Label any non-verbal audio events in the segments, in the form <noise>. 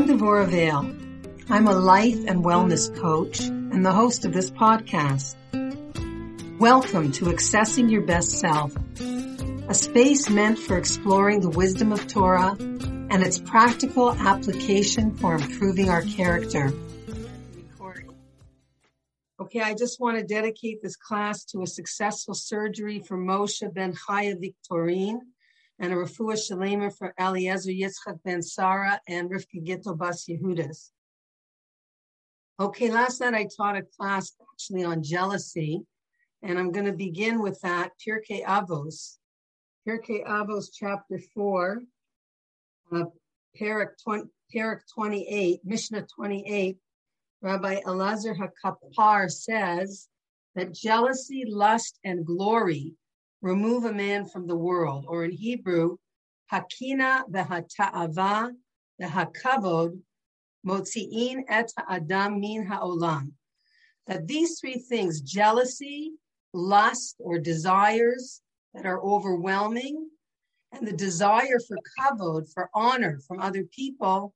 I'm Devorah Vale. I'm a life and wellness coach and the host of this podcast. Welcome to Accessing Your Best Self, a space meant for exploring the wisdom of Torah and its practical application for improving our character. Okay, I just want to dedicate this class to a successful surgery for Moshe ben Chaya Victorine and a refuah shalema for Eliezer Yitzchak ben Sarah and Rivka Gittel Bas Yehudas. Okay, last night I taught a class actually on jealousy, and I'm going to begin with that Pirkei Avos, Pirkei Avos chapter four, uh, Parak 20, 28, Mishnah 28. Rabbi Elazar HaKapar says that jealousy, lust, and glory remove a man from the world, or in Hebrew, hakina v'hata'ava v'hakavod motzi'in et adam min ha'olam. That these three things, jealousy, lust, or desires that are overwhelming, and the desire for kavod, for honor from other people,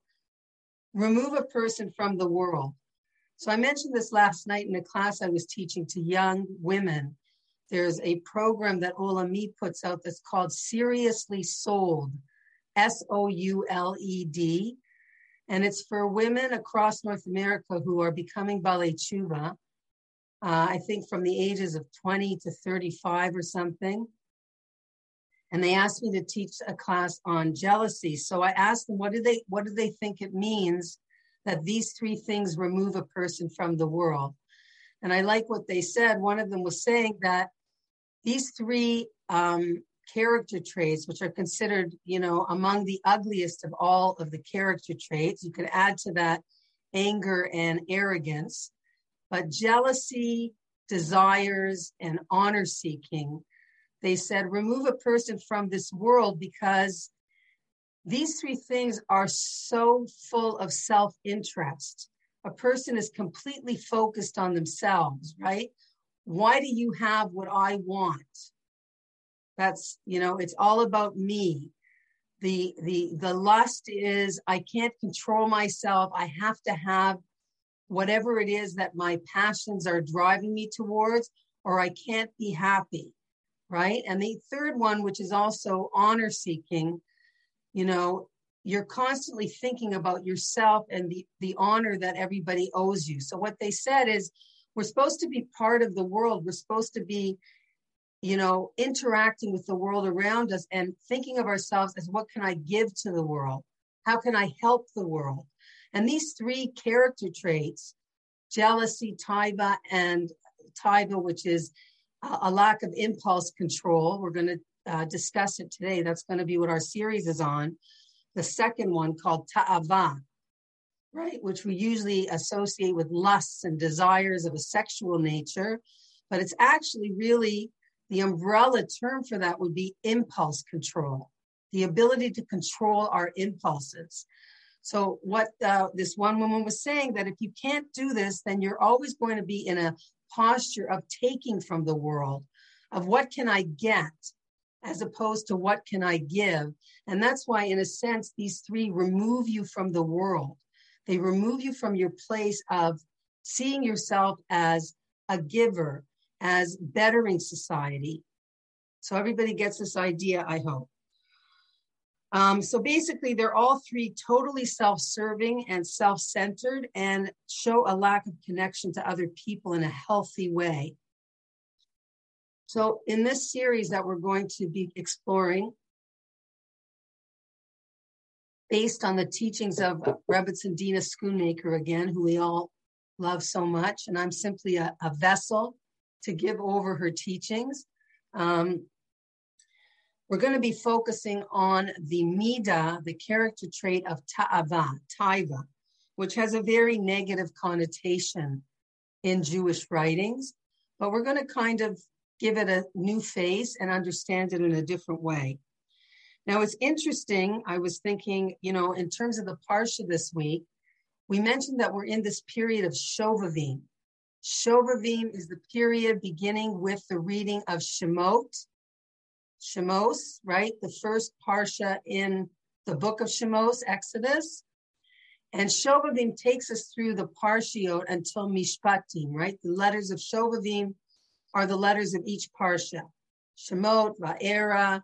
remove a person from the world. So I mentioned this last night in a class I was teaching to young women there's a program that Olami puts out that's called Seriously Souled, S O U L E D. And it's for women across North America who are becoming Balei Tshuva, uh, I think from the ages of 20 to 35 or something. And they asked me to teach a class on jealousy. So I asked them, what do they, what do they think it means that these three things remove a person from the world? And I like what they said. One of them was saying that these three um, character traits, which are considered, you know, among the ugliest of all of the character traits, you could add to that anger and arrogance, but jealousy, desires, and honor seeking. They said, remove a person from this world because these three things are so full of self interest a person is completely focused on themselves, right? Why do you have what I want? That's, you know, it's all about me. The the the lust is I can't control myself. I have to have whatever it is that my passions are driving me towards, or I can't be happy. Right. And the third one, which is also honor seeking, you know, you're constantly thinking about yourself and the, the honor that everybody owes you. So what they said is we're supposed to be part of the world. We're supposed to be, you know, interacting with the world around us and thinking of ourselves as what can I give to the world? How can I help the world? And these three character traits, jealousy, taiva, and taiva, which is a lack of impulse control. We're going to uh, discuss it today. That's going to be what our series is on the second one called ta'ava, right, which we usually associate with lusts and desires of a sexual nature, but it's actually really the umbrella term for that would be impulse control, the ability to control our impulses. So, what uh, this one woman was saying that if you can't do this, then you're always going to be in a posture of taking from the world, of what can I get, as opposed to what can I give. And that's why, in a sense, these three remove you from the world. They remove you from your place of seeing yourself as a giver, as bettering society. So everybody gets this idea, I hope. Um, so basically, they're all three totally self serving and self centered and show a lack of connection to other people in a healthy way. So in this series that we're going to be exploring, based on the teachings of Rebbetzin Dina Schoonmaker again, who we all love so much, and I'm simply a, a vessel to give over her teachings. Um, we're going to be focusing on the mida, the character trait of ta'ava, taiva, which has a very negative connotation in Jewish writings. But we're going to kind of give it a new face and understand it in a different way. Now, it's interesting. I was thinking, you know, in terms of the Parsha this week, we mentioned that we're in this period of Shovavim. Shovavim is the period beginning with the reading of Shemot, Shemos, right? The first Parsha in the book of Shemos, Exodus. And Shovavim takes us through the Parshiot until Mishpatim, right? The letters of Shovavim are the letters of each Parsha. Shemot, Va'era,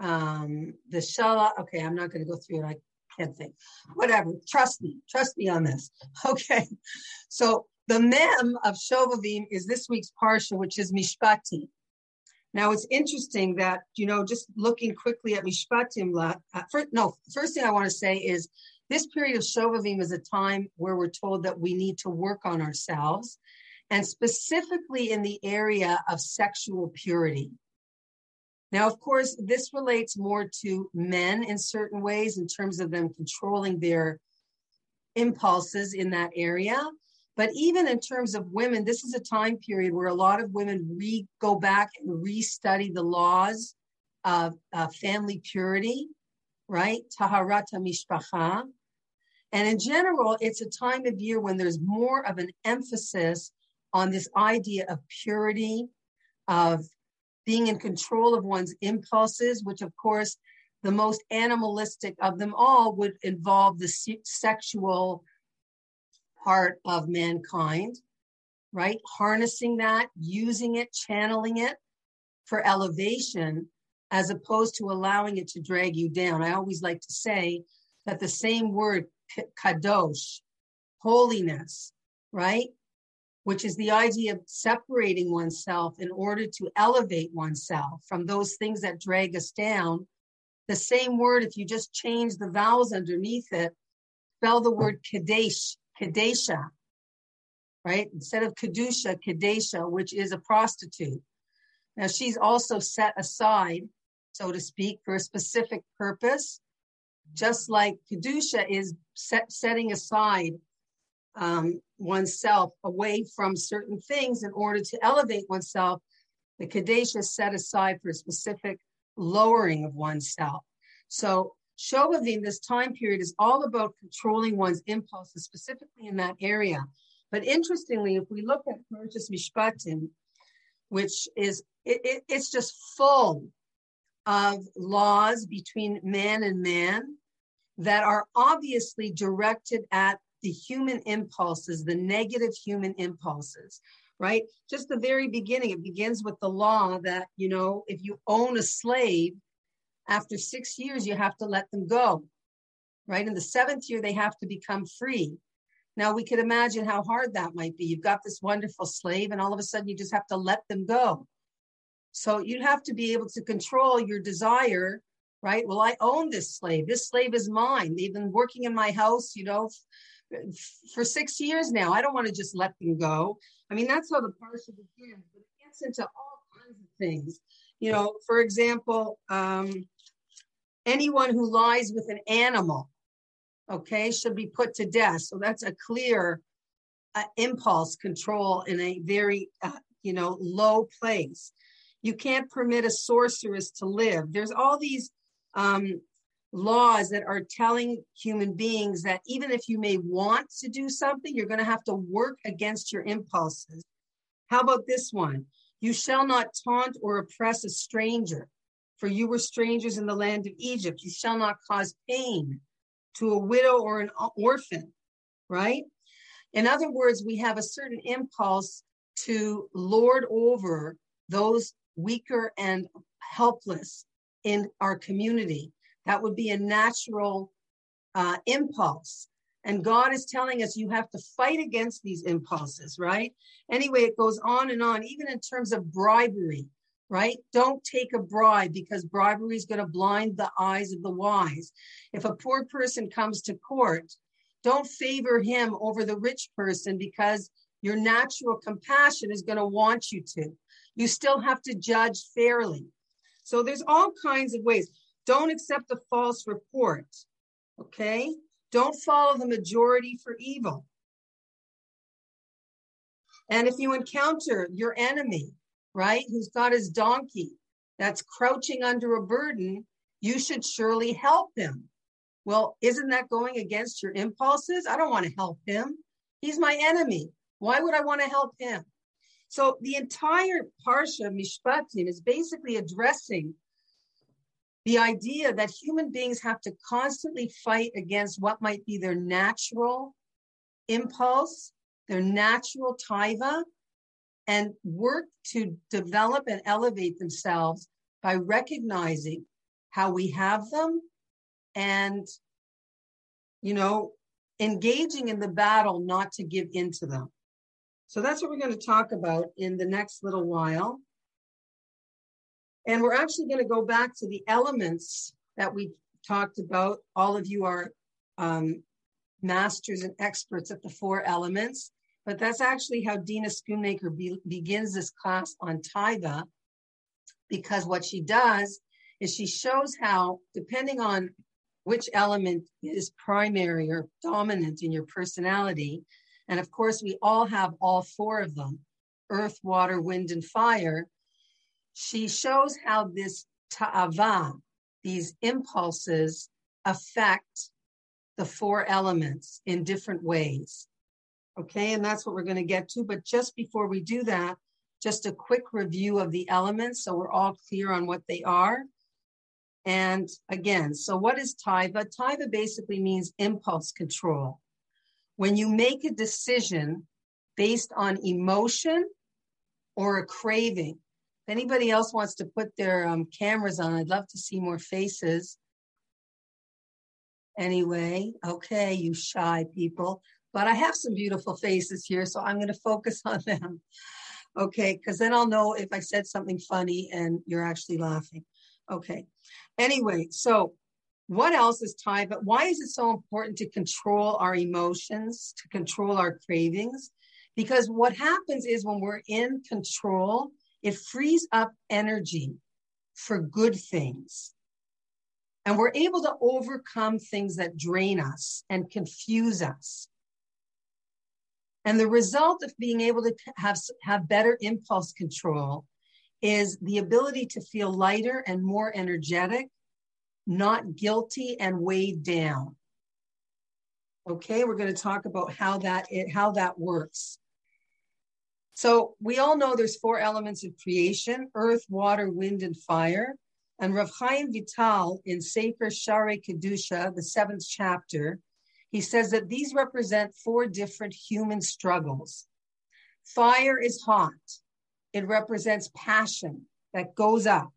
um, the Shala. Okay, I'm not going to go through it. I can't think. Whatever. Trust me. Trust me on this. <laughs> Okay. So the mem of Shovavim is this week's Parsha, which is Mishpatim. Now it's interesting that, you know, just looking quickly at Mishpatim, uh, first, no, first thing I want to say is this period of Shovavim is a time where we're told that we need to work on ourselves and specifically in the area of sexual purity. Now, of course, this relates more to men in certain ways in terms of them controlling their impulses in that area. But even in terms of women, this is a time period where a lot of women re go back and restudy the laws of uh, family purity, right? Taharat hamishpacha. And in general, it's a time of year when there's more of an emphasis on this idea of purity, of being in control of one's impulses, which of course the most animalistic of them all would involve the se- sexual part of mankind, right? Harnessing that, using it, channeling it for elevation, as opposed to allowing it to drag you down. I always like to say that the same word, kadosh, holiness, right? Which is the idea of separating oneself in order to elevate oneself from those things that drag us down. The same word, if you just change the vowels underneath it, spell the word kadesh, kadesha, right? Instead of kedusha, kadesha, which is a prostitute. Now she's also set aside, so to speak, for a specific purpose, just like kedusha is set, setting aside um, oneself away from certain things in order to elevate oneself. The Kadesh is set aside for a specific lowering of oneself. So Shovavim, this time period, is all about controlling one's impulses, specifically in that area. But interestingly, if we look at Parshas Mishpatim, which is it, it, it's just full of laws between man and man that are obviously directed at the human impulses, the negative human impulses, right? Just the very beginning, it begins with the law that, you know, if you own a slave, after six years, you have to let them go, right? In the seventh year, they have to become free. Now, we could imagine how hard that might be. You've got this wonderful slave, and all of a sudden, you just have to let them go. So you'd have to be able to control your desire right? Well, I own this slave. This slave is mine. They've been working in my house, you know, for six years now. I don't want to just let them go. I mean, that's how the parsha begins, but it gets into all kinds of things. You know, for example, um, anyone who lies with an animal, okay, should be put to death. So that's a clear uh, impulse control in a very, uh, you know, low place. You can't permit a sorceress to live. There's all these um, laws that are telling human beings that even if you may want to do something, you're going to have to work against your impulses. How about this one? You shall not taunt or oppress a stranger, for you were strangers in the land of Egypt. You shall not cause pain to a widow or an orphan, right? In other words, we have a certain impulse to lord over those weaker and helpless in our community that would be a natural uh, impulse. And God is telling us you have to fight against these impulses, right? Anyway, it goes on and on, even in terms of bribery, right? Don't take a bribe because bribery is going to blind the eyes of the wise. If a poor person comes to court, don't favor him over the rich person because your natural compassion is going to want you to. You still have to judge fairly. So there's all kinds of ways. Don't accept a false report. Okay? Don't follow the majority for evil. And if you encounter your enemy, right, who's got his donkey that's crouching under a burden, you should surely help him. Well, isn't that going against your impulses? I don't want to help him. He's my enemy. Why would I want to help him? So the entire Parsha Mishpatim is basically addressing the idea that human beings have to constantly fight against what might be their natural impulse, their natural taiva, and work to develop and elevate themselves by recognizing how we have them and, you know, engaging in the battle not to give in to them. So that's what we're going to talk about in the next little while. And we're actually going to go back to the elements that we talked about. All of you are um, masters and experts at the four elements, but that's actually how Dina Schoonmaker be, begins this class on Taiva, because what she does is she shows how, depending on which element is primary or dominant in your personality, and of course, we all have all four of them earth, water, wind, and fire she shows how this ta'ava, these impulses, affect the four elements in different ways. Okay, and that's what we're going to get to. But just before we do that, just a quick review of the elements so we're all clear on what they are. And again, so what is taiva? Taiva basically means impulse control. When you make a decision based on emotion or a craving, anybody else wants to put their um, cameras on, I'd love to see more faces. Anyway, okay, you shy people. But I have some beautiful faces here, so I'm going to focus <laughs> on them. Okay, because then I'll know if I said something funny and you're actually laughing. Okay. Anyway, so what else is tied? But why is it so important to control our emotions, to control our cravings? Because what happens is when we're in control, it frees up energy for good things. And we're able to overcome things that drain us and confuse us. And the result of being able to have, have better impulse control is the ability to feel lighter and more energetic, not guilty and weighed down. Okay, we're going to talk about how that it, how that works. So we all know there's four elements of creation, earth, water, wind, and fire. And Rav Chaim Vital in Sefer Sha'arei Kedusha, the seventh chapter, he says that these represent four different human struggles. Fire is hot. It represents passion that goes up,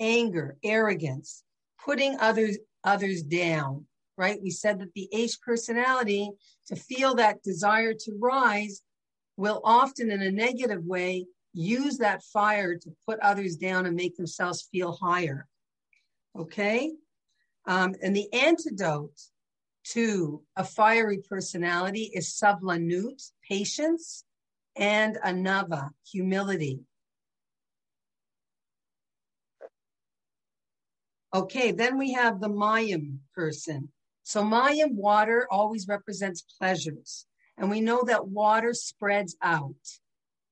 anger, arrogance, putting others others down, right? We said that the Aish personality, to feel that desire to rise, will often, in a negative way, use that fire to put others down and make themselves feel higher. Okay? Um, and the antidote to a fiery personality is sablanut, patience, and anava, humility. Okay, then we have the mayim person. So mayim, water, always represents pleasures. And we know that water spreads out,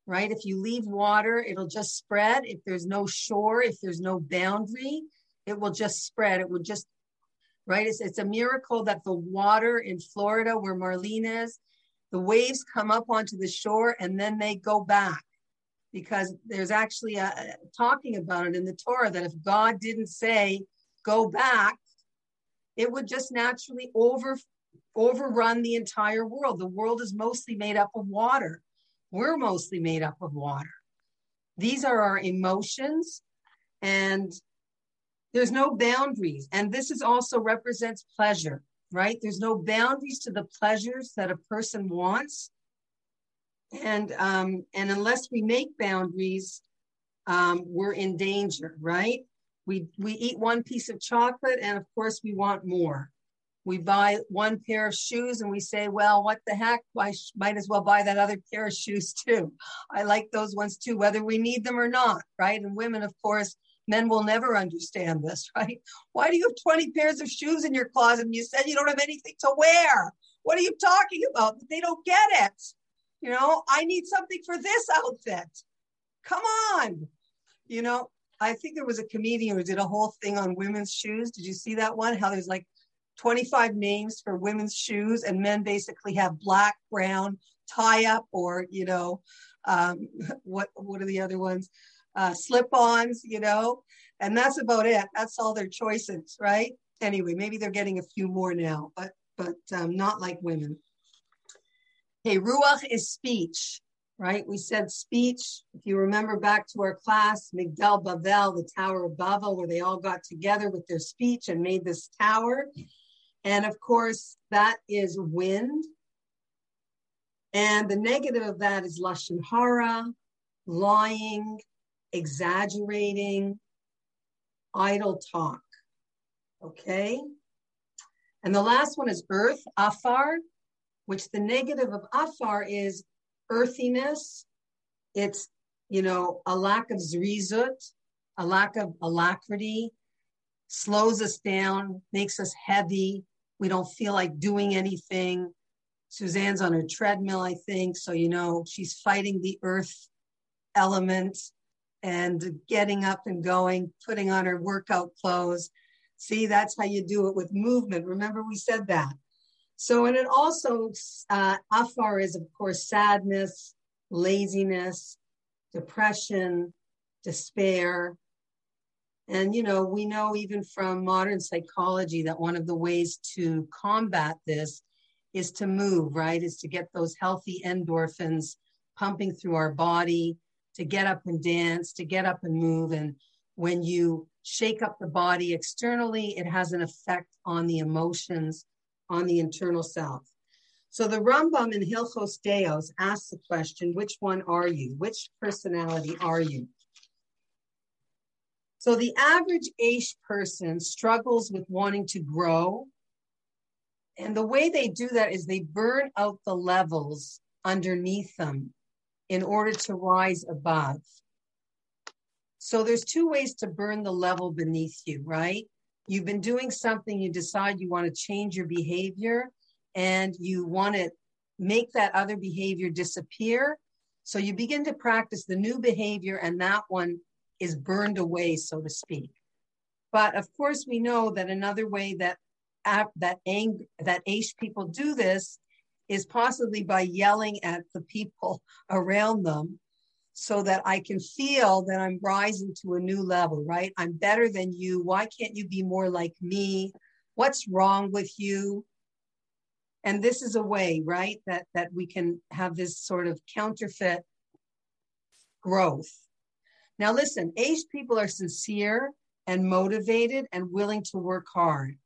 right? If you leave water, it'll just spread. If there's no shore, if there's no boundary, it will just spread. It will just, right? It's, it's a miracle that the water in Florida, where Marlene is, the waves come up onto the shore and then they go back because there's actually a, a, talking about it in the Torah that if God didn't say go back, it would just naturally over overrun the entire world. The world is mostly made up of water. We're mostly made up of water. These are our emotions, and there's no boundaries. And this is also represents pleasure, right? There's no boundaries to the pleasures that a person wants. And um, and unless we make boundaries, um, we're in danger, right? We we eat one piece of chocolate, and of course we want more we buy one pair of shoes and we say, well, what the heck? I might as well buy that other <laughs> pair of shoes too. I like those ones too, whether we need them or not, right? And women, of course, men will never understand this, <laughs> right? Why do you have 20 pairs of shoes in your closet and you said you don't have anything to wear? What are you talking about? They don't get it. You know, I need something for this outfit. Come on. You know, I think there was a comedian who did a whole thing on women's shoes. Did you see that one? How there's like 25 names for women's shoes, and men basically have black, brown, tie up, or you know, um, <laughs> what what are the other ones? uh, slip-ons, you know, and that's about it. That's all their choices, right? Anyway, maybe they're getting a few more now, but but um, not like women. Hey, ruach is speech, right? We said speech. If you remember back to our class, Migdal Bavel, the Tower of Babel, where they all got together with their speech and made this tower. And of course, that is wind. And the negative of that is lashon hara, lying, exaggerating, idle talk. Okay. And the last one is earth, afar, which the negative of afar is earthiness. It's, you know, a lack of zrizut, a lack of alacrity, slows us down, makes us heavy. We don't feel like doing anything. Suzanne's on her treadmill, I think. So, you know, she's fighting the earth element and getting up and going, putting on her workout clothes. See, that's how you do it with movement. Remember, we said that. So, and it also, uh, afar is, of course, sadness, laziness, depression, despair. And, you know, we know even from modern psychology that one of the ways to combat this is to move, right? Is to get those healthy endorphins pumping through our body, to get up and dance, to get up and move. And when you shake up the body externally, it has an effect on the emotions, on the internal self. So the Rambam in Hilchos Deos asks the question, which one are you? Which personality are you? So the average Aish person struggles with wanting to grow. And the way they do that is they burn out the levels underneath them in order to rise above. So there's two ways to burn the level beneath you, right? You've been doing something, you decide you want to change your behavior and you want to make that other behavior disappear. So you begin to practice the new behavior and that one is burned away, so to speak. But of course, we know that another way that that ang- that Aish people do this is possibly by yelling at the people <laughs> around them so that I can feel that I'm rising to a new level, right? I'm better than you. Why can't you be more like me? What's wrong with you? And this is a way, right, that that we can have this sort of counterfeit growth. Now listen, Aish people are sincere and motivated and willing to work hard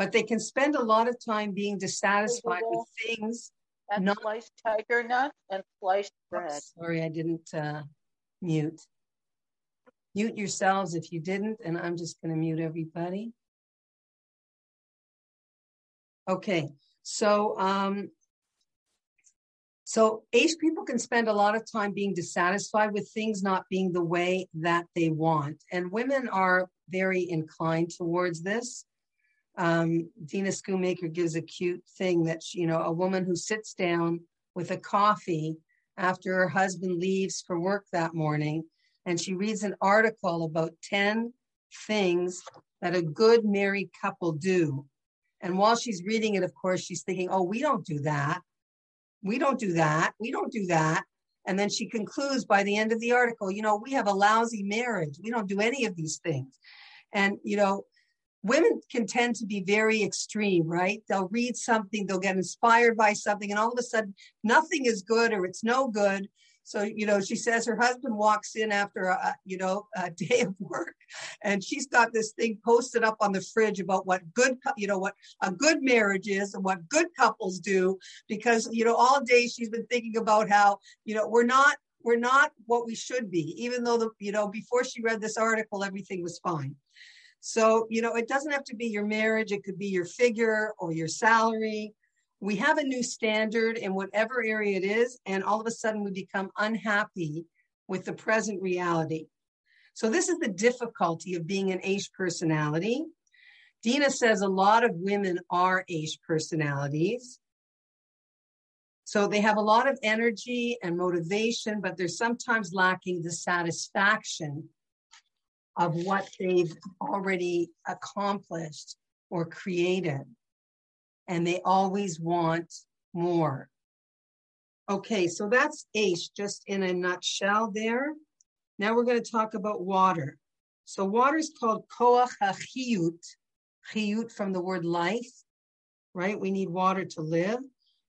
but they can spend a lot of time being dissatisfied with things. And not, sliced tiger nuts and sliced bread. Sorry, I didn't uh, mute. Mute yourselves if you didn't, and I'm just going to mute everybody. Okay, so um, so Aish people can spend a lot of time being dissatisfied with things not being the way that they want, and women are very inclined towards this um, Dina Schoonmaker gives a cute thing that, she, you know, a woman who sits down with a coffee after her husband leaves for work that morning and she reads an article about 10 things that a good married couple do. And while she's reading it, of course, she's thinking, oh, we don't do that. We don't do that. We don't do that. And then she concludes by the end of the article, you know, we have a lousy marriage. We don't do any of these things. And, you know, women can tend to be very extreme, right? They'll read something, they'll get inspired by something, and all of a sudden nothing is good or it's no good. So, you know, she says her husband walks in after a, you know, a <laughs> day of work and she's got this thing posted up on the fridge about what good, you know, what a good marriage is and what good couples do. Because, you know, all day she's been thinking about how, you know, we're not, we're not what we should be, even though the, you know, before she read this article, everything was fine. So, you know, it doesn't have to be your marriage, it could be your figure or your salary. We have a new standard in whatever area it is, and all of a sudden we become unhappy with the present reality. So, this is the difficulty of being an Aish personality. Dina says a lot of women are Aish personalities. So they have a lot of energy and motivation, but they're sometimes lacking the satisfaction of what they've already accomplished or created. And they always want more. Okay, so that's Aish just in a nutshell there. Now we're going to talk about water. So water is called koach hachiyut, chiyut from the word life, right? We need water to live.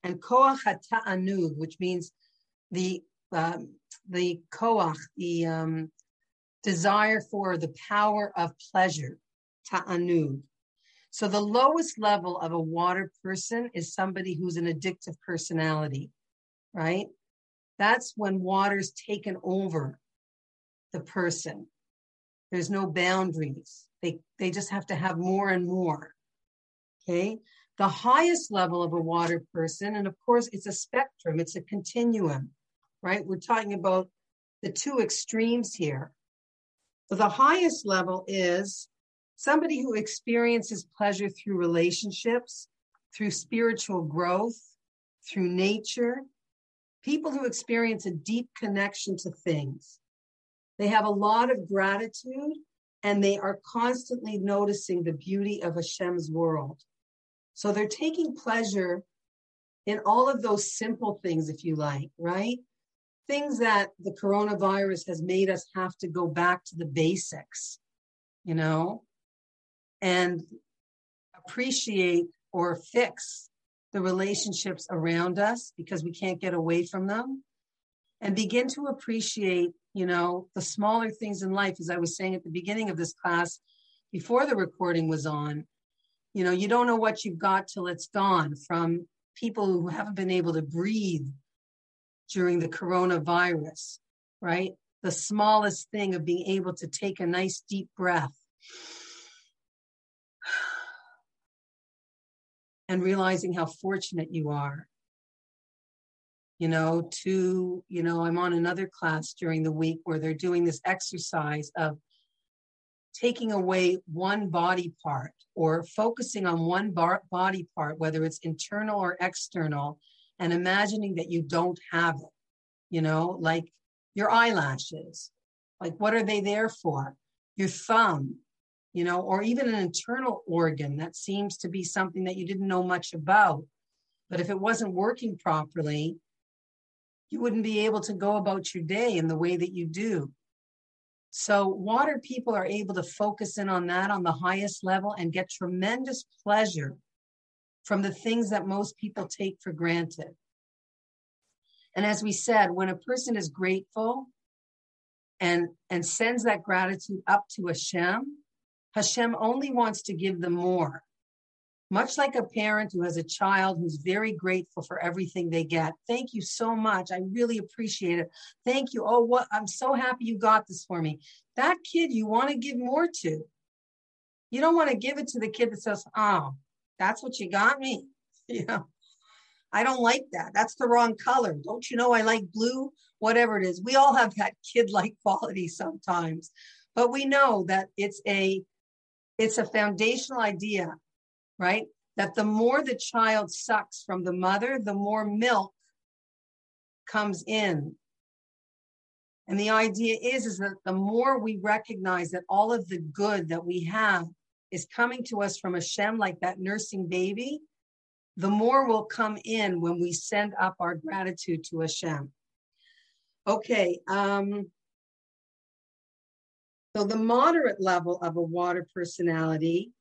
And koach hata'anug, which means the um, the koach, the um, desire for the power of pleasure, ta'anug. So the lowest level of a water person is somebody who's an addictive personality, right? That's when water's taken over the person. There's no boundaries. They, they just have to have more and more. Okay. The highest level of a water person, and of course, it's a spectrum, it's a continuum, right? We're talking about the two extremes here. So the highest level is somebody who experiences pleasure through relationships, through spiritual growth, through nature, people who experience a deep connection to things. They have a lot of gratitude and they are constantly noticing the beauty of Hashem's world. So they're taking pleasure in all of those simple things, if you like, right? Things that the coronavirus has made us have to go back to the basics, you know, and appreciate or fix the relationships around us because we can't get away from them. And begin to appreciate you know, the smaller things in life, as I was saying at the beginning of this class, before the recording was on, you know, you don't know what you've got till it's gone from people who haven't been able to breathe during the coronavirus, right? The smallest thing of being able to take a nice deep breath and realizing how fortunate you are you know, to, you know, I'm on another class during the week where they're doing this exercise of taking away one body part or focusing on one bar- body part, whether it's internal or external, and imagining that you don't have it, you know, like your eyelashes. Like, what are they there for? Your thumb, you know, or even an internal organ that seems to be something that you didn't know much about. But if it wasn't working properly, you wouldn't be able to go about your day in the way that you do. So, water people are able to focus in on that on the highest level and get tremendous pleasure from the things that most people take for granted. And as we said, when a person is grateful and, and sends that gratitude up to Hashem, Hashem only wants to give them more. Much like a parent who has a child who's very grateful for everything they get. Thank you so much. I really appreciate it. Thank you. Oh, what I'm so happy you got this for me. That kid you want to give more to. You don't want to give it to the kid that says, "Oh, that's what you got me." <laughs> You know. I don't like that. That's the wrong color. Don't you know I like blue? Whatever it is. We all have that kid-like <laughs> quality sometimes. But we know that it's a it's a foundational idea right? That the more the child sucks from the mother, the more milk comes in. And the idea is, is that the more we recognize that all of the good that we have is coming to us from Hashem, like that nursing baby, the more will come in when we send up our gratitude to Hashem. Okay. Um, so the moderate level of a water personality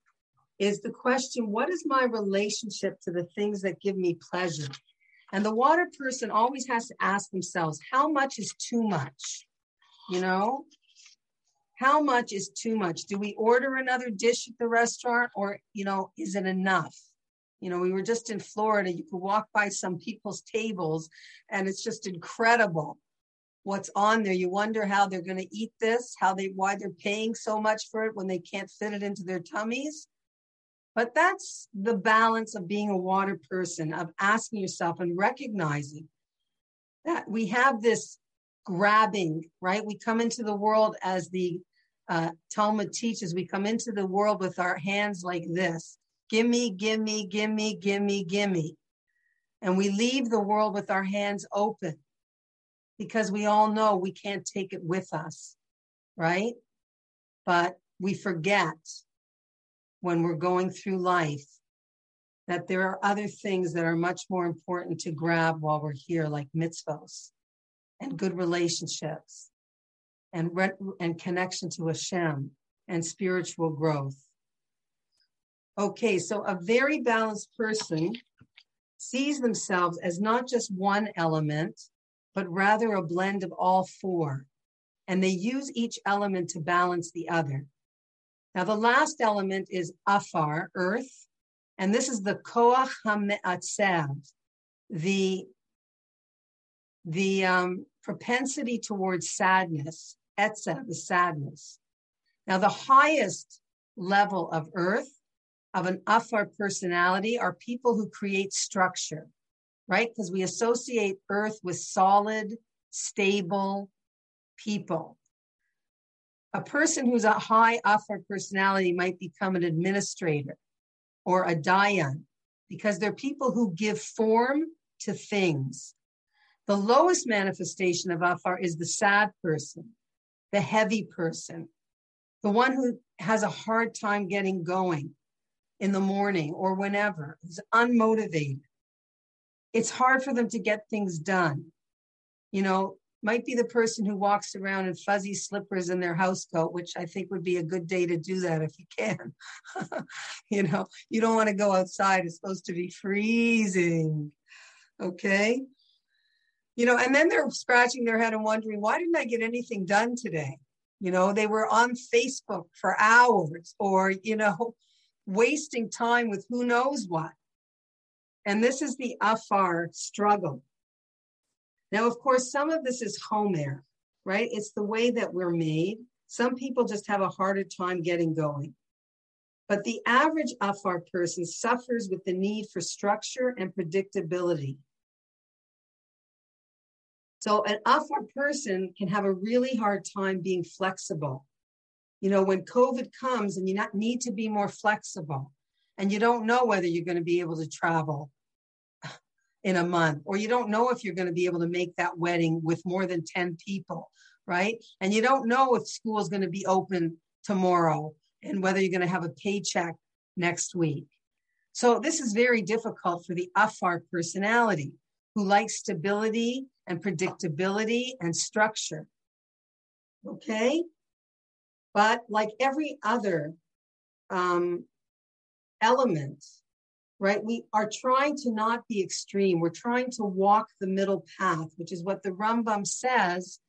is the question what is my relationship to the things that give me pleasure? And the water person always has to ask themselves, how much is too much? You know, how much is too much? Do we order another dish at the restaurant or, you know, is it enough? You know, we were just in Florida. You could walk by some people's tables and it's just incredible what's on there. You wonder how they're going to eat this, how they, why they're paying so much for it when they can't fit it into their tummies. But that's the balance of being a water person, of asking yourself and recognizing that we have this grabbing, right? We come into the world as the uh, Talmud teaches, we come into the world with our hands like this gimme, gimme, gimme, gimme, gimme. And we leave the world with our hands open because we all know we can't take it with us, right? But we forget when we're going through life that there are other things that are much more important to grab while we're here, like mitzvahs and good relationships and, re- and connection to Hashem and spiritual growth. Okay, so a very balanced person sees themselves as not just one element, but rather a blend of all four. And they use each element to balance the other. Now, the last element is afar, earth, and this is the koach hame'atzev, the the um, propensity towards sadness, etza, the sadness. Now, the highest level of earth, of an afar personality, are people who create structure, right? Because we associate earth with solid, stable people. A person who's a high afar personality might become an administrator or a dayan because they're people who give form to things. The lowest manifestation of afar is the sad person, the heavy person, the one who has a hard time getting going in the morning or whenever, who's unmotivated. It's hard for them to get things done. You know, might be the person who walks around in fuzzy slippers in their house coat, which I think would be a good day to do that if you can. <laughs> you know, you don't want to go outside. It's supposed to be freezing. Okay. You know, and then they're scratching their head and wondering, why didn't I get anything done today? You know, they were on Facebook for hours or, you know, <laughs> wasting time with who knows what. And this is the Afar struggle. Now, of course, some of this is chomer, right? It's the way that we're made. Some people just have a harder time getting going. But the average Afar person suffers with the need for structure and predictability. So an Afar person can have a really hard time being flexible. You know, when COVID comes and you not need to be more flexible and you don't know whether you're going to be able to travel in a month, or you don't know if you're going to be able to make that wedding with more than 10 people, right? And you don't know if school is going to be open tomorrow and whether you're going to have a paycheck next week. So this is very difficult for the Afar personality who likes stability and predictability and structure. Okay? But like every other um, element, right, we are trying to not be extreme. We're trying to walk the middle path, which is what the Rambam says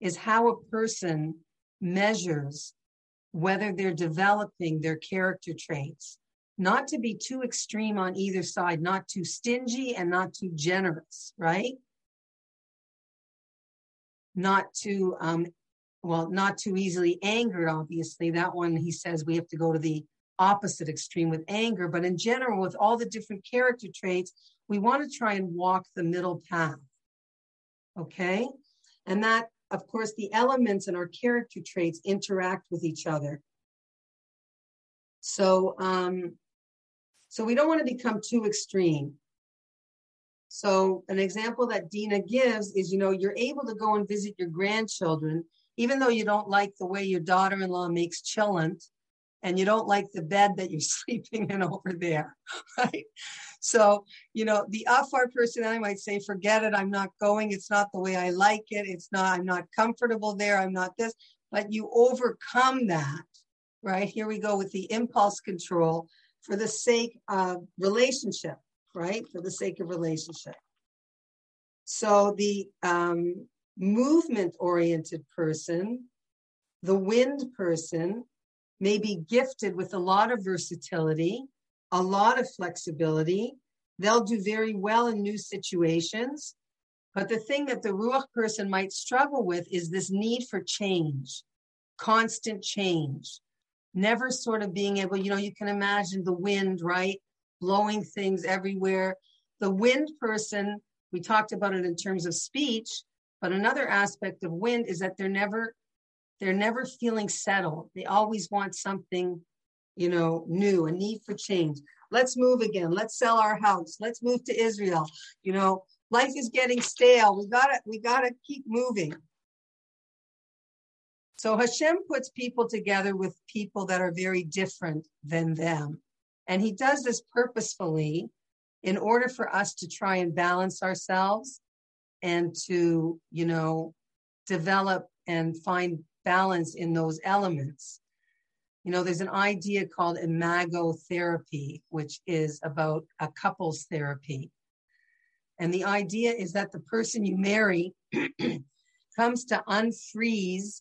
is how a person measures whether they're developing their character traits. Not to be too extreme on either side, not too stingy and not too generous, right? not too um, well, not too easily angered, obviously. That one he says we have to go to the opposite extreme with anger. But in general, with all the different character traits, we want to try and walk the middle path. Okay? And that, of course, the elements in our character traits interact with each other. So, um, so we don't want to become too extreme. So an example that Dina gives is, you know, you're able to go and visit your grandchildren, even though you don't like the way your daughter-in-law makes chillent and you don't like the bed that you're <laughs> sleeping in over there, <laughs> right? So, you know, the Afar personality might say, forget it, I'm not going, it's not the way I like it, it's not, I'm not comfortable there, I'm not this, but you overcome that, right? Here we go with the impulse control for the sake of relationship right? For the sake of relationship. So the um, movement oriented person, the wind person, may be gifted with a lot of versatility, a lot of flexibility. They'll do very well in new situations. But the thing that the Ruach person might struggle with is this need for change, constant change, never sort of being able, you know, you can imagine the wind, right? blowing things everywhere. The wind person, we talked about it in terms of speech, but another aspect of wind is that they're never they're never feeling settled. They always want something, you know, new, a need for change. Let's move again. Let's sell our house. Let's move to Israel. You know, life is getting stale. We gotta, we gotta keep moving. So Hashem puts people together with people that are very different than them. And he does this purposefully in order for us to try and balance ourselves and to, you know, develop and find balance in those elements. You know, there's an idea called imago therapy, which is about a couples therapy. And the idea is that the person you marry <clears throat> comes to unfreeze.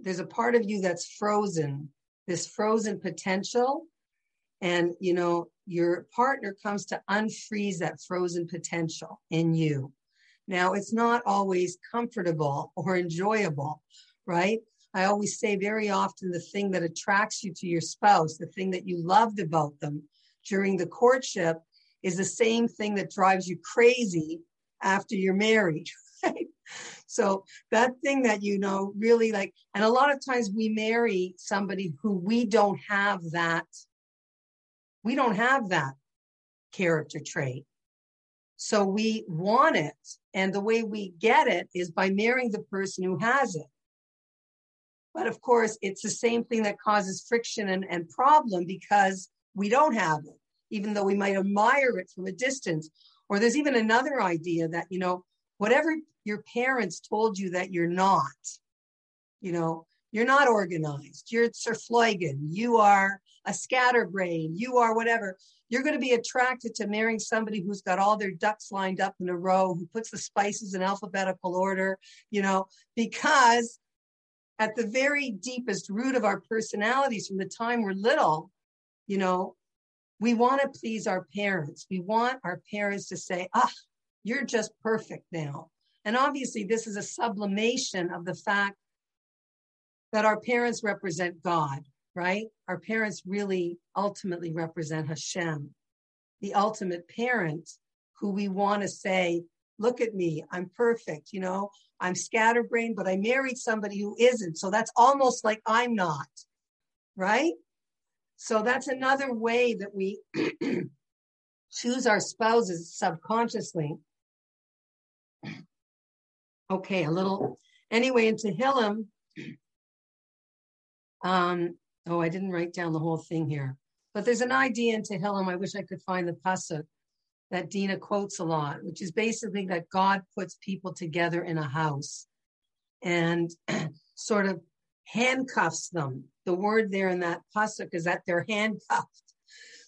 There's a part of you that's frozen, this frozen potential. And, you know, your partner comes to unfreeze that frozen potential in you. Now, it's not always comfortable or enjoyable, right? I always say very often the thing that attracts you to your spouse, the thing that you loved about them during the courtship, is the same thing that drives you crazy after you're married. <laughs> Right? So that thing that you know really like, and a lot of times we marry somebody who we don't have that, we don't have that character trait. So we want it. And the way we get it is by marrying the person who has it. But of course, it's the same thing that causes friction and, and problem because we don't have it, even though we might admire it from a distance. Or there's even another idea that, you know, whatever your parents told you that you're not, you know, you're not organized, you're zerflogen, you are a scatterbrain, you are whatever. You're going to be attracted to marrying somebody who's got all their ducks lined up in a row, who puts the spices in alphabetical order, you know, because at the very deepest root of our personalities from the time we're little, you know, we want to please our parents. We want our parents to say, ah, you're just perfect now. And obviously, this is a sublimation of the fact that our parents represent God, right? Our parents really ultimately represent Hashem, the ultimate parent who we want to say, look at me, I'm perfect, you know, I'm scatterbrained, but I married somebody who isn't. So that's almost like I'm not, right? So that's another way that we <clears throat> choose our spouses subconsciously. Okay, a little, anyway, in Tehillim, um, oh, I didn't write down the whole thing here, but there's an idea in Tehillim. I wish I could find the pasuk that Dina quotes a lot, which is basically that God puts people together in a house and <clears throat> sort of handcuffs them. The word there in that pasuk is that they're handcuffed.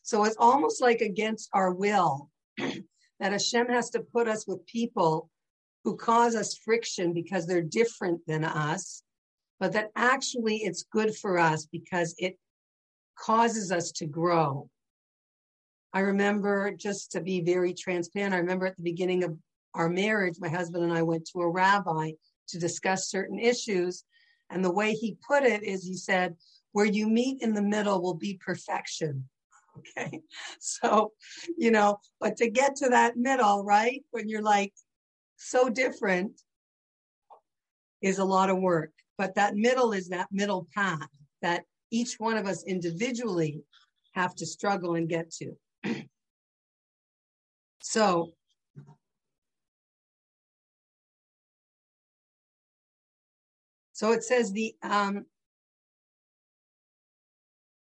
So it's almost like against our will <clears throat> that Hashem has to put us with people who cause us friction because they're different than us, but that actually it's good for us because it causes us to grow. I remember, just to be very transparent, I remember at the beginning of our marriage, my husband and I went to a rabbi to discuss certain issues. And the way he put it is he said, where you meet in the middle will be perfection. <laughs> Okay. So, you know, but to get to that middle, right? When you're like so different is a lot of work. But that middle is that middle path that each one of us individually have to struggle and get to. So so it says the um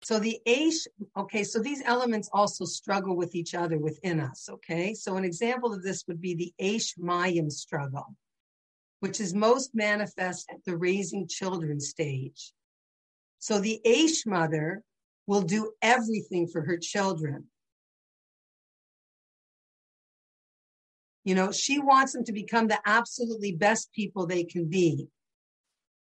so the Aish, okay, so these elements also struggle with each other within us, okay? So an example of this would be the Aish Mayim struggle, which is most manifest at the raising children stage. So the Aish mother will do everything for her children. You know, she wants them to become the absolutely best people they can be.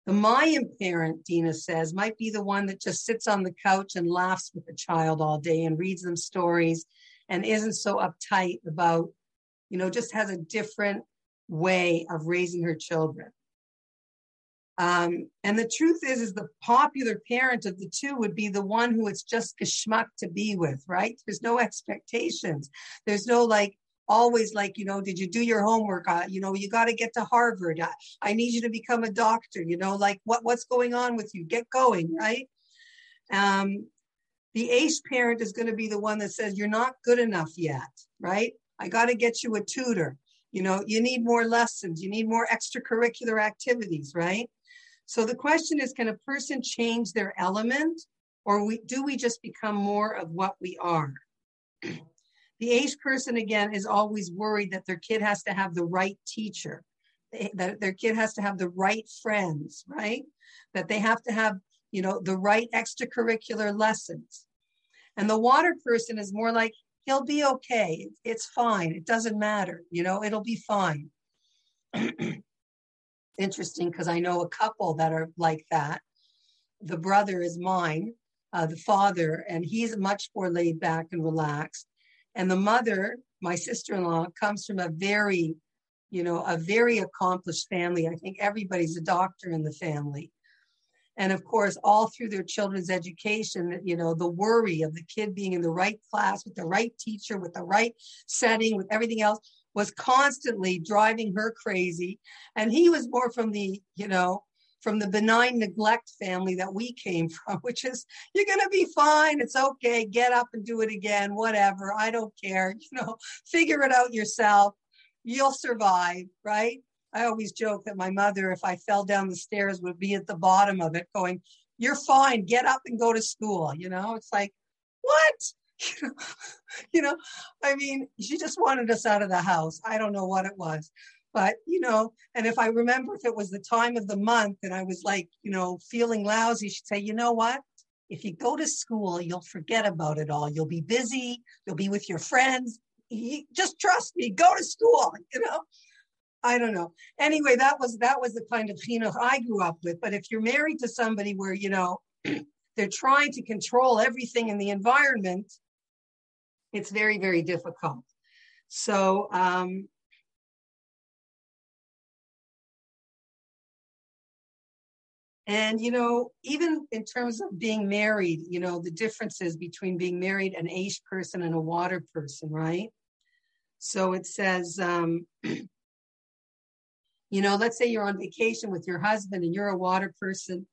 The Mayim parent, Dina says, might be the one that just sits on the couch and laughs with the child all day and reads them stories and isn't so uptight about, you know, just has a different way of raising her children. Um, and the truth is, is the popular parent of the two would be the one who it's just geschmack to be with, right? There's no expectations. There's no like, always like, you know, did you do your homework? Uh, you know, you got to get to Harvard. I, I need you to become a doctor. You know, like what what's going on with you? Get going, right? Um, the Aish parent is going to be the one that says you're not good enough yet, right? I got to get you a tutor. You know, you need more lessons. You need more extracurricular activities, right? So the question is, can a person change their element, or we, do we just become more of what we are? <clears throat> The Aish person, again, is always worried that their kid has to have the right teacher, that their kid has to have the right friends, right? That they have to have, you know, the right extracurricular lessons. And the water person is more like, he'll be okay. It's fine. It doesn't matter. You know, it'll be fine. <clears throat> Interesting because I know a couple that are like that. The brother is Mayim, uh, the father, and he's much more laid back and relaxed. And the mother, my sister in law, comes from a very, you know, a very accomplished family. I think everybody's a doctor in the family and of course all through their children's education you know the worry of the kid being in the right class with the right teacher with the right setting with everything else was constantly driving her crazy and he was more from the you know from the benign neglect family that we came <laughs> from which is you're going to be fine it's okay get up and do it again whatever i don't care you know <laughs> figure it out yourself you'll survive right I always joke that my mother, if I fell down the stairs, would be at the bottom of it going, You're fine, get up and go to school. You know, it's like, What? <laughs> you know, I mean, she just wanted us out of the house. I don't know what it was. But, you know, and if I remember if it was the time of the month and I was like, you know, feeling lousy, she'd say, you know what? If you go to school, you'll forget about it all. You'll be busy, you'll be with your friends. just trust me, go to school, <laughs> you know? I don't know. Anyway, that was that was the kind of chinuch I grew up with. But if you're married to somebody where you know <clears throat> they're trying to control everything in the environment, it's very very difficult. So. Um, And, you know, even in terms of being married, you know, the differences between being married an Aish person and a water person, right? So it says, um, <clears throat> You know, let's say you're on vacation with your husband and you're a water person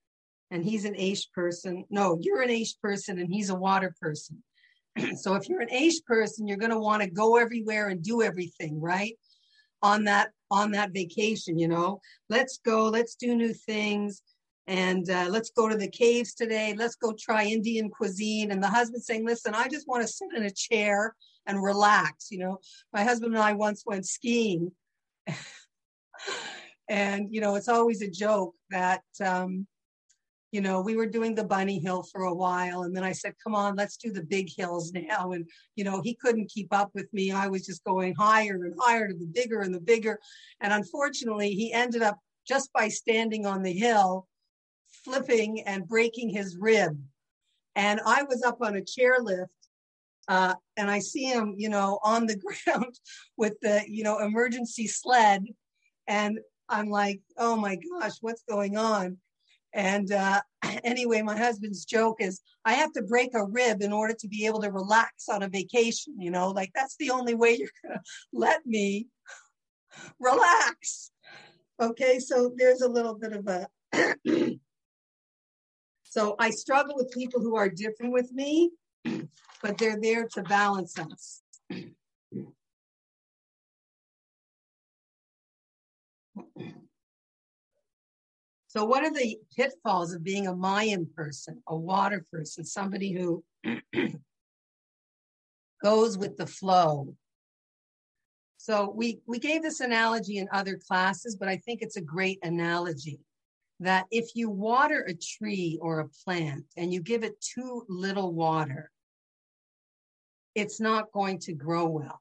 and he's an Aish person. No, you're an Aish person and he's a water person. <clears throat> so if you're an Aish person, you're going to want to go everywhere and do everything, right? On that on that vacation, you know, let's go, let's do new things, and uh, let's go to the caves today. Let's go try Indian cuisine. And the husband saying, "Listen, I just want to sit in a chair and relax." You know, my husband and I once went skiing. <laughs> and you know it's always a joke that um, you know we were doing the bunny hill for a while and then i said come on let's do the big hills now and you know he couldn't keep up with me i was just going higher and higher to the bigger and the bigger and unfortunately he ended up just by standing on the hill flipping and breaking his rib and i was up on a chairlift uh, and I see him, you know, <laughs> on the ground with the, you know, emergency sled and I'm like, oh my gosh, what's going on? And uh, <clears throat> anyway, my husband's joke is I have to break a rib in order to be able to relax on a vacation. You know, like that's the only way <laughs> you're going to let me <laughs> relax. Okay, so there's a little bit of a. <clears throat> so I struggle with people who are different with me, but they're there to balance us. So, what are the pitfalls of being a Mayim person, a water person, somebody who <clears throat> goes with the flow? So, we, we gave this analogy in other classes, but I think it's a great analogy that if you water a tree or a plant and you give it too little water, it's not going to grow well.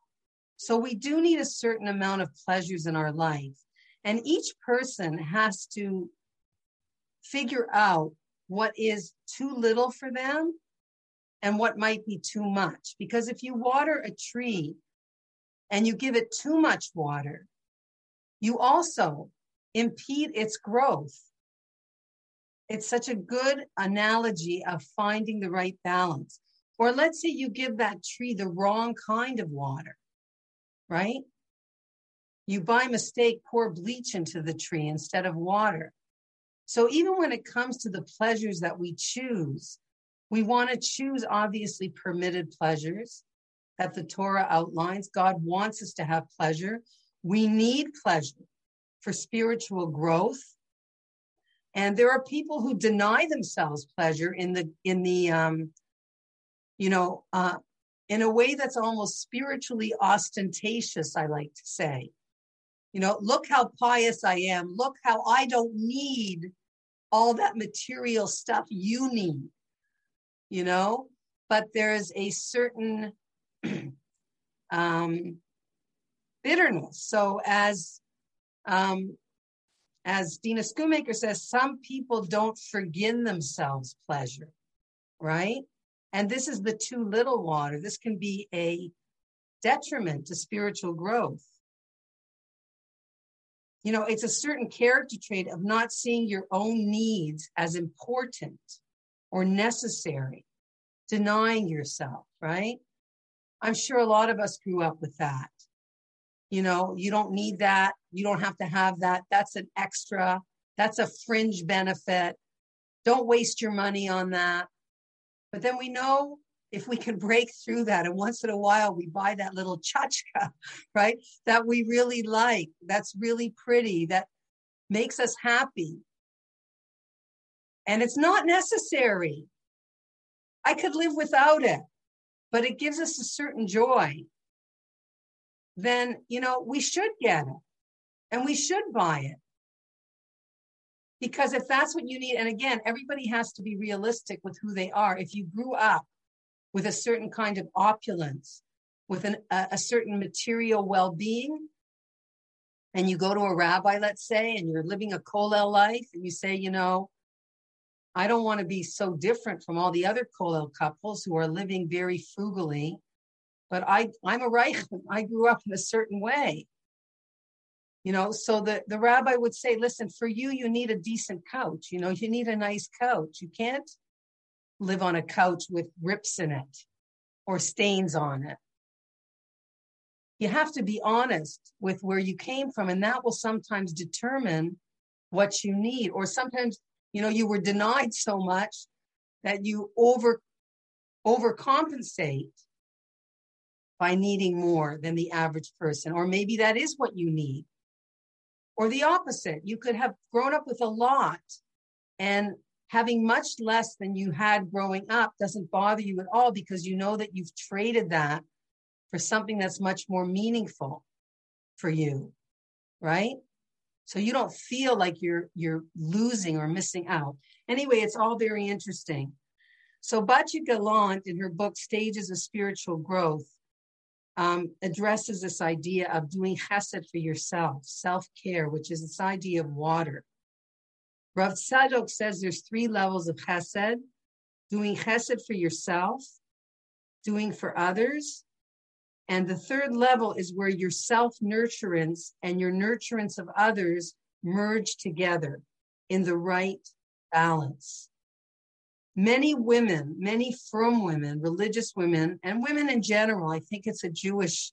So, we do need a certain amount of pleasures in our life. And each person has to figure out what is too little for them and what might be too much. Because if you water a tree and you give it too much water, you also impede its growth. It's such a good analogy of finding the right balance. Or let's say you give that tree the wrong kind of water, right? You by mistake pour bleach into the tree instead of water. So even when it comes to the pleasures that we choose, we want to choose obviously permitted pleasures that the Torah outlines. God wants us to have pleasure. We need pleasure for spiritual growth. And there are people who deny themselves pleasure in the in the um, you know uh, in a way that's almost spiritually ostentatious. I like to say You know, look how pious I am. Look how I don't need all that material stuff you need, you know? But there's a certain <clears throat> um, bitterness. So as um, as Dina Schoonmaker says, some people don't forgive themselves pleasure, right? And this is the too little water. This can be a detriment to spiritual growth. You know, it's a certain character trait of not seeing your own needs as important or necessary, denying yourself, right? I'm sure a lot of us grew up with that. You know, you don't need that. You don't have to have that. That's an extra. That's a fringe benefit. Don't waste your money on that. But then we know if we can break through that and once in a while we buy that little chachka, <laughs> right? That we really like, that's really pretty, that makes us happy. And it's not necessary. I could live without it, but it gives us a certain joy. Then, you know, we should get it and we should buy it. Because if that's what you need, and again, everybody has to be realistic with who they are. If you grew up with a certain kind of opulence, with an, a, a certain material well being, and you go to a rabbi, let's say, and you're living a kollel life, and you say, you know, I don't want to be so different from all the other kollel couples who are living very frugally, but I, I'm a Reichman. <laughs> I grew up in a certain way. You know, so the, the rabbi would say, listen, for you, you need a decent couch. You know, you need a nice couch. You can't live on a couch with rips in it or stains on it. You have to be honest with where you came from, and that will sometimes determine what you need. Or sometimes, you know, you were denied so much that you over overcompensate by needing more than the average person. Or maybe that is what you need. Or the opposite. You could have grown up with a lot and having much less than you had growing up doesn't bother you at all because you know that you've traded that for something that's much more meaningful for you right so you don't feel like you're you're losing or missing out anyway it's all very interesting so Batya Gallant in her book stages of spiritual growth um, addresses this idea of doing chesed for yourself self-care which is this idea of water Rav Tzadok says there's three levels of chesed doing chesed for yourself, doing for others. And the third level is where your self nurturance and your nurturance of others merge together in the right balance. Many women, many from women, religious women, and women in general, I think it's a Jewish,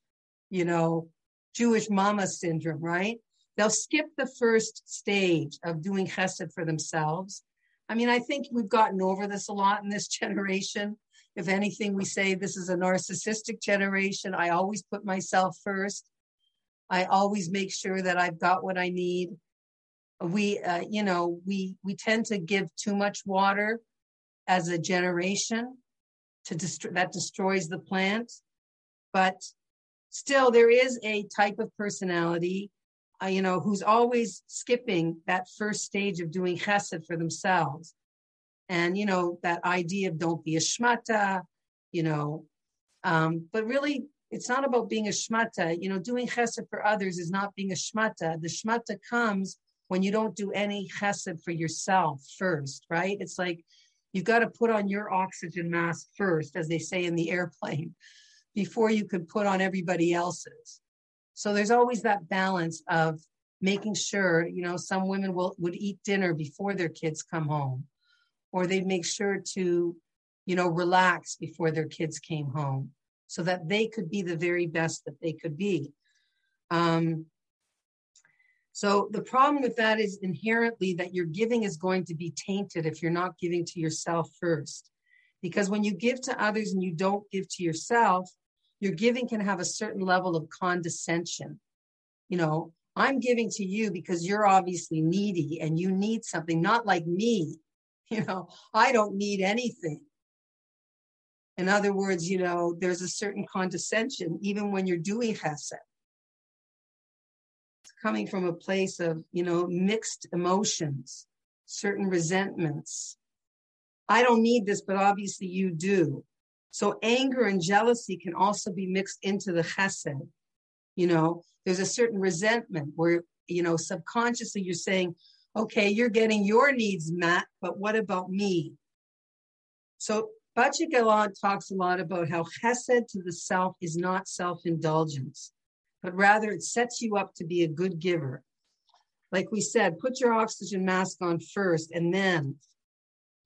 you know, Jewish mama syndrome, right? They'll skip the first stage of doing chesed for themselves. I mean, I think we've gotten over this a lot in this <laughs> generation. If anything, we say this is a narcissistic generation. I always put myself first. I always make sure that I've got what I need. We, uh, you know, we we tend to give too much water as a generation to dest- that destroys the plant. But still, there is a type of personality uh, you know, who's always skipping that first stage of doing chesed for themselves. And, you know, that idea of don't be a shmata, you know, um, but really it's not about being a shmata. You know, doing chesed for others is not being a shmata. The shmata comes when you don't do any chesed for yourself first, right? It's like you've got to put on your oxygen mask first, as they say in the airplane, <laughs> before you can put on everybody else's. So there's always that balance of making sure, you know, some women will would eat dinner before their kids come home, or they'd make sure to, you know, relax before their kids came home, so that they could be the very best that they could be. Um, so the problem with that is inherently that your giving is going to be tainted if you're not giving to yourself first. Because when you give to others and you don't give to yourself, your giving can have a certain level of condescension. You know, I'm giving to you because you're obviously needy and you need something, not like me. <laughs> You know, I don't need anything. In other words, you know, there's a certain condescension even when you're doing chesed. Coming from a place of, you know, mixed emotions, certain resentments. I don't need this, but obviously you do. So anger and jealousy can also be mixed into the chesed. You know, there's a certain resentment where, you know, subconsciously you're saying, okay, you're getting your needs met, but what about me? So Batya Gallant talks a lot about how chesed to the self is not self-indulgence, but rather it sets you up to be a good giver. Like we said, put your oxygen mask on first, and then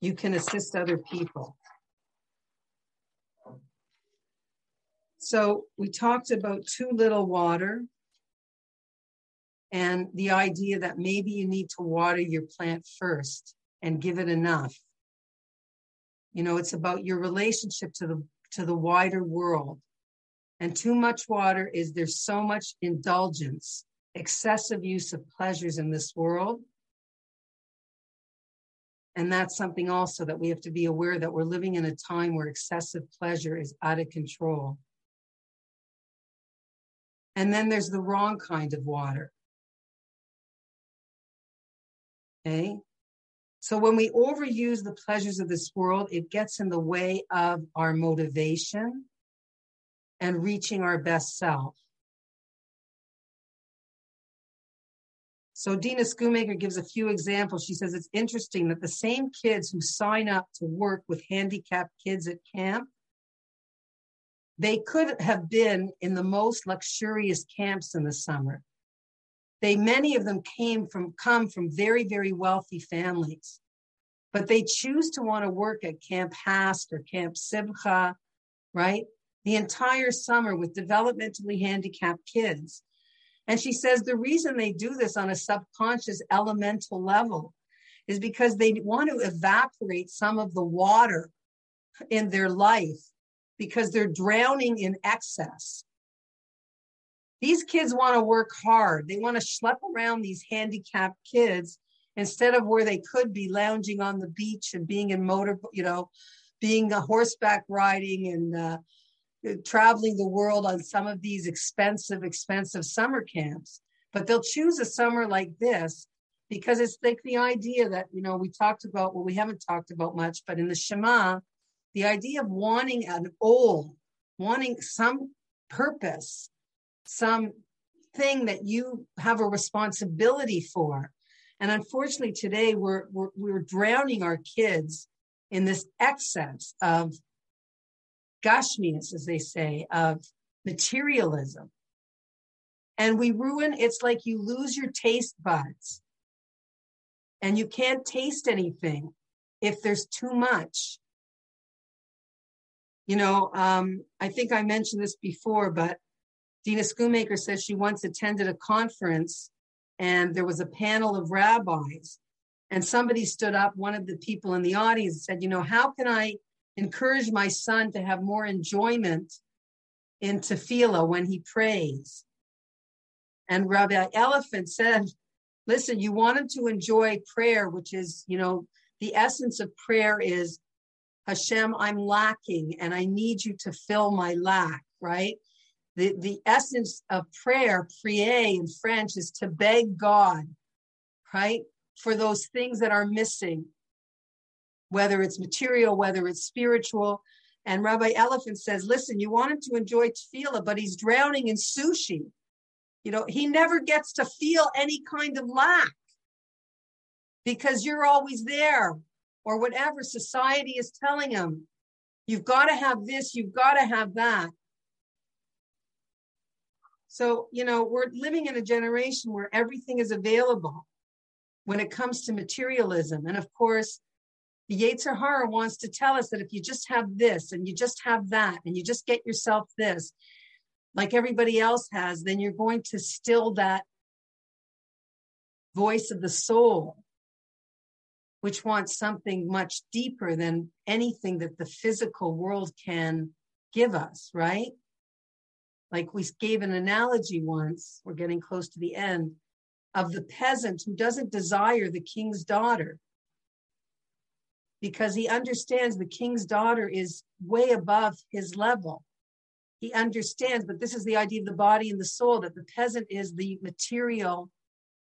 you can assist other people. So we talked about too little water and the idea that maybe you need to water your plant first and give it enough. You know, it's about your relationship to the to the wider world. And too much water is there's so much indulgence, excessive use of pleasures in this world. And that's something also that we have to be aware that we're living in a time where excessive pleasure is out of control. And then there's the wrong kind of water. Okay. So when we overuse the pleasures of this world, it gets in the way of our motivation and reaching our best self. So Dina Schoonmaker gives a few examples. She says it's interesting that the same kids who sign up to work with handicapped kids at camp, they could have been in the most luxurious camps in the summer. They many of them came from come from very very wealthy families, but they choose to want to work at Camp HASC or Camp Simcha, right? The entire summer with developmentally handicapped kids. And she says the reason they do this on a subconscious elemental level is because they want to evaporate some of the water in their life because they're drowning in excess. These kids want to work hard. They want to schlep around these handicapped kids instead of where they could be lounging on the beach and being in motor, you know, being a horseback riding and uh, traveling the world on some of these expensive, expensive summer camps. But they'll choose a summer like this because it's like the idea that, you know, we talked about, well, we haven't talked about much, but in the Shema, the idea of wanting an old, wanting some purpose, some thing that you have a responsibility for. And unfortunately, today we're, we're, we're drowning our kids in this excess of gashmias, as they say, of materialism. And we ruin, it's like you lose your taste buds and you can't taste anything if there's too much. You know, um, I think I mentioned this before, but Dina Schoonmaker says she once attended a conference and there was a panel of rabbis. And somebody stood up, one of the people in the audience said, You know, how can I encourage my son to have more enjoyment in tefillah when he prays? And Rabbi Elefant said, Listen, you want him to enjoy prayer, which is, you know, the essence of prayer is Hashem, I'm lacking and I need you to fill my lack, right? The, the essence of prayer, prier in French, is to beg God, right? For those things that are missing, whether it's material, whether it's spiritual. And Rabbi Elefant says, listen, you want him to enjoy tefillah, but he's drowning in sushi. You know, he never gets to feel any kind of lack because you're always there or whatever society is telling him. You've got to have this, you've got to have that. So, you know, we're living in a generation where everything is available when it comes to materialism. And of course, the Yetzer Hara wants to tell us that if you just have this and you just have that and you just get yourself this, like everybody else has, then you're going to still that voice of the soul which wants something much deeper than anything that the physical world can give us, right? Like we gave an analogy once, we're getting close to the end, of the peasant who doesn't desire the king's daughter because he understands the king's daughter is way above his level. he understands, but this is the idea of the body and the soul, that the peasant is the material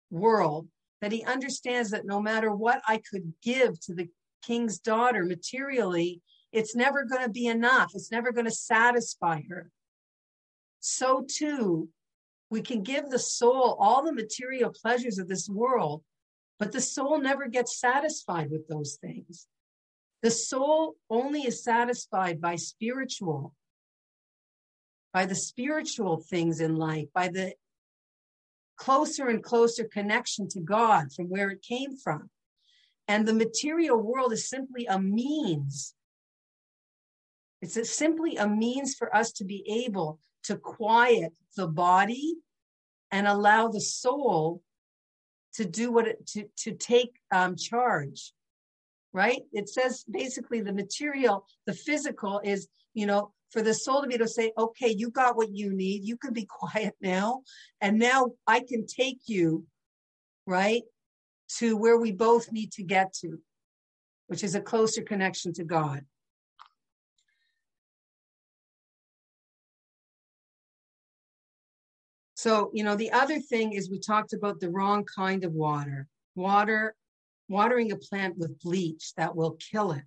world, that he understands that no matter what I could give to the king's daughter materially, it's never going to be enough. It's never going to satisfy her. So too, we can give the soul all the material pleasures of this world, but the soul never gets satisfied with those things. The soul only is satisfied by spiritual, by the spiritual things in life, by the closer and closer connection to God from where it came from. And the material world is simply a means. It's a, simply a means for us to be able to quiet the body and allow the soul to do what it to to take um, charge right? It says basically the material the physical is you know for the soul to be able to say okay you got what you need. You can be <laughs> quiet now. And now i can take you right to where we both need to get to which is a closer connection to god. So, you know, the other thing is we talked about the wrong kind of water. Water, watering a plant with bleach that will kill it.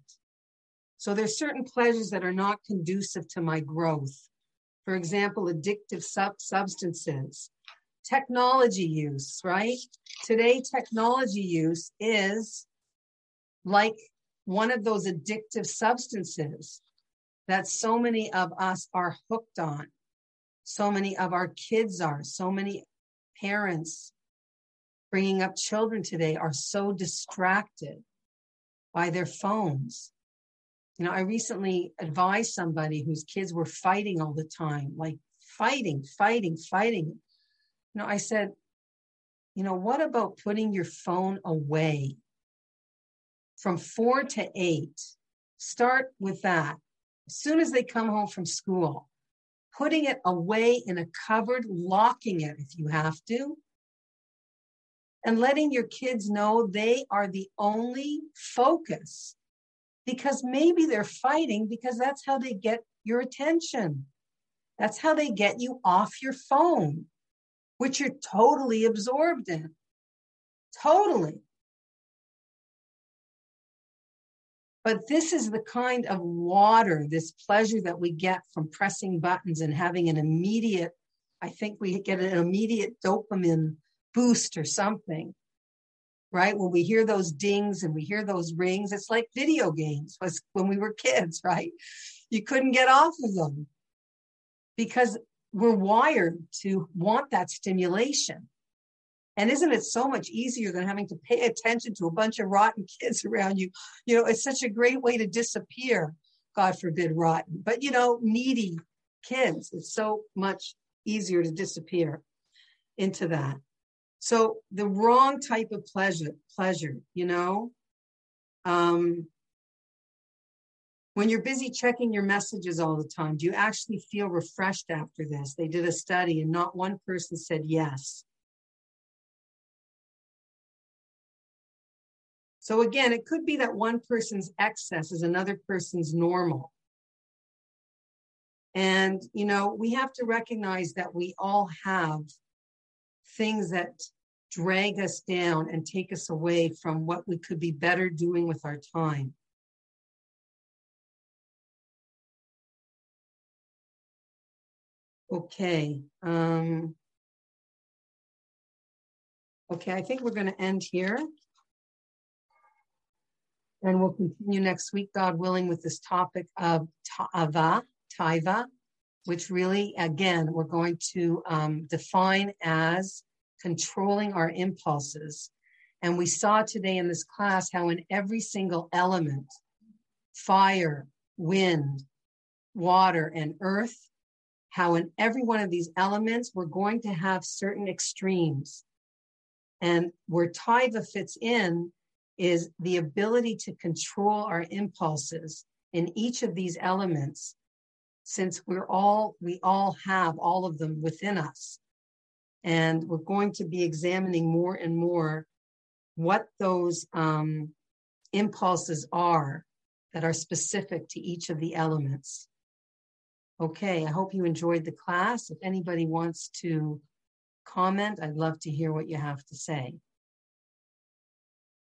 So there's certain pleasures that are not conducive to my growth. For example, addictive sub- substances, technology use, right? Today, technology use is like one of those addictive substances that so many of us are hooked on so many of our kids are, so many parents bringing up children today are so distracted by their phones. You know, I recently advised somebody whose kids were fighting all the time, like fighting, fighting, fighting. You know, I said, you know, what about putting your phone away from four to eight? Start with that. As soon as they come home from school, putting it away in a cupboard, locking it if you have to, and letting your kids know they are the only focus because maybe they're fighting because that's how they get your attention. That's how they get you off your phone, which you're totally absorbed in. Totally. But this is the kind of water, this pleasure that we get from pressing buttons and having an immediate, I think we get an immediate dopamine boost or something, right? When we hear those dings and we hear those rings, it's like video games was when we were kids, <laughs> right? You couldn't get off of them because we're wired to want that stimulation. And isn't it so much easier than having to pay attention to a bunch of rotten <laughs> kids around you? You know, it's such a great way to disappear, God forbid, rotten, but you know, needy kids. It's so much easier to disappear into that. So the wrong type of pleasure, pleasure, you know, um, when you're busy checking your messages all the time, do you actually feel refreshed after this? They did a study and not one person said yes. So again, it could be that one person's excess is another person's normal. And, you know, we have to recognize that we all have things that drag us down and take us away from what we could be better doing with our time. Okay. Um, okay, I think we're going to end here. And we'll continue next week, God willing, with this topic of ta'ava, taiva, which really, again, we're going to um, define as controlling our impulses. And we saw today in this class how in every single element, fire, wind, water, and earth, how in every one of these elements, we're going to have certain extremes. And where taiva fits in is the ability to control our impulses in each of these elements since we're all we all have all of them within us and we're going to be examining more and more what those um, impulses are that are specific to each of the elements Okay, I hope you enjoyed the class. If anybody wants to comment, I'd love to hear what you have to say.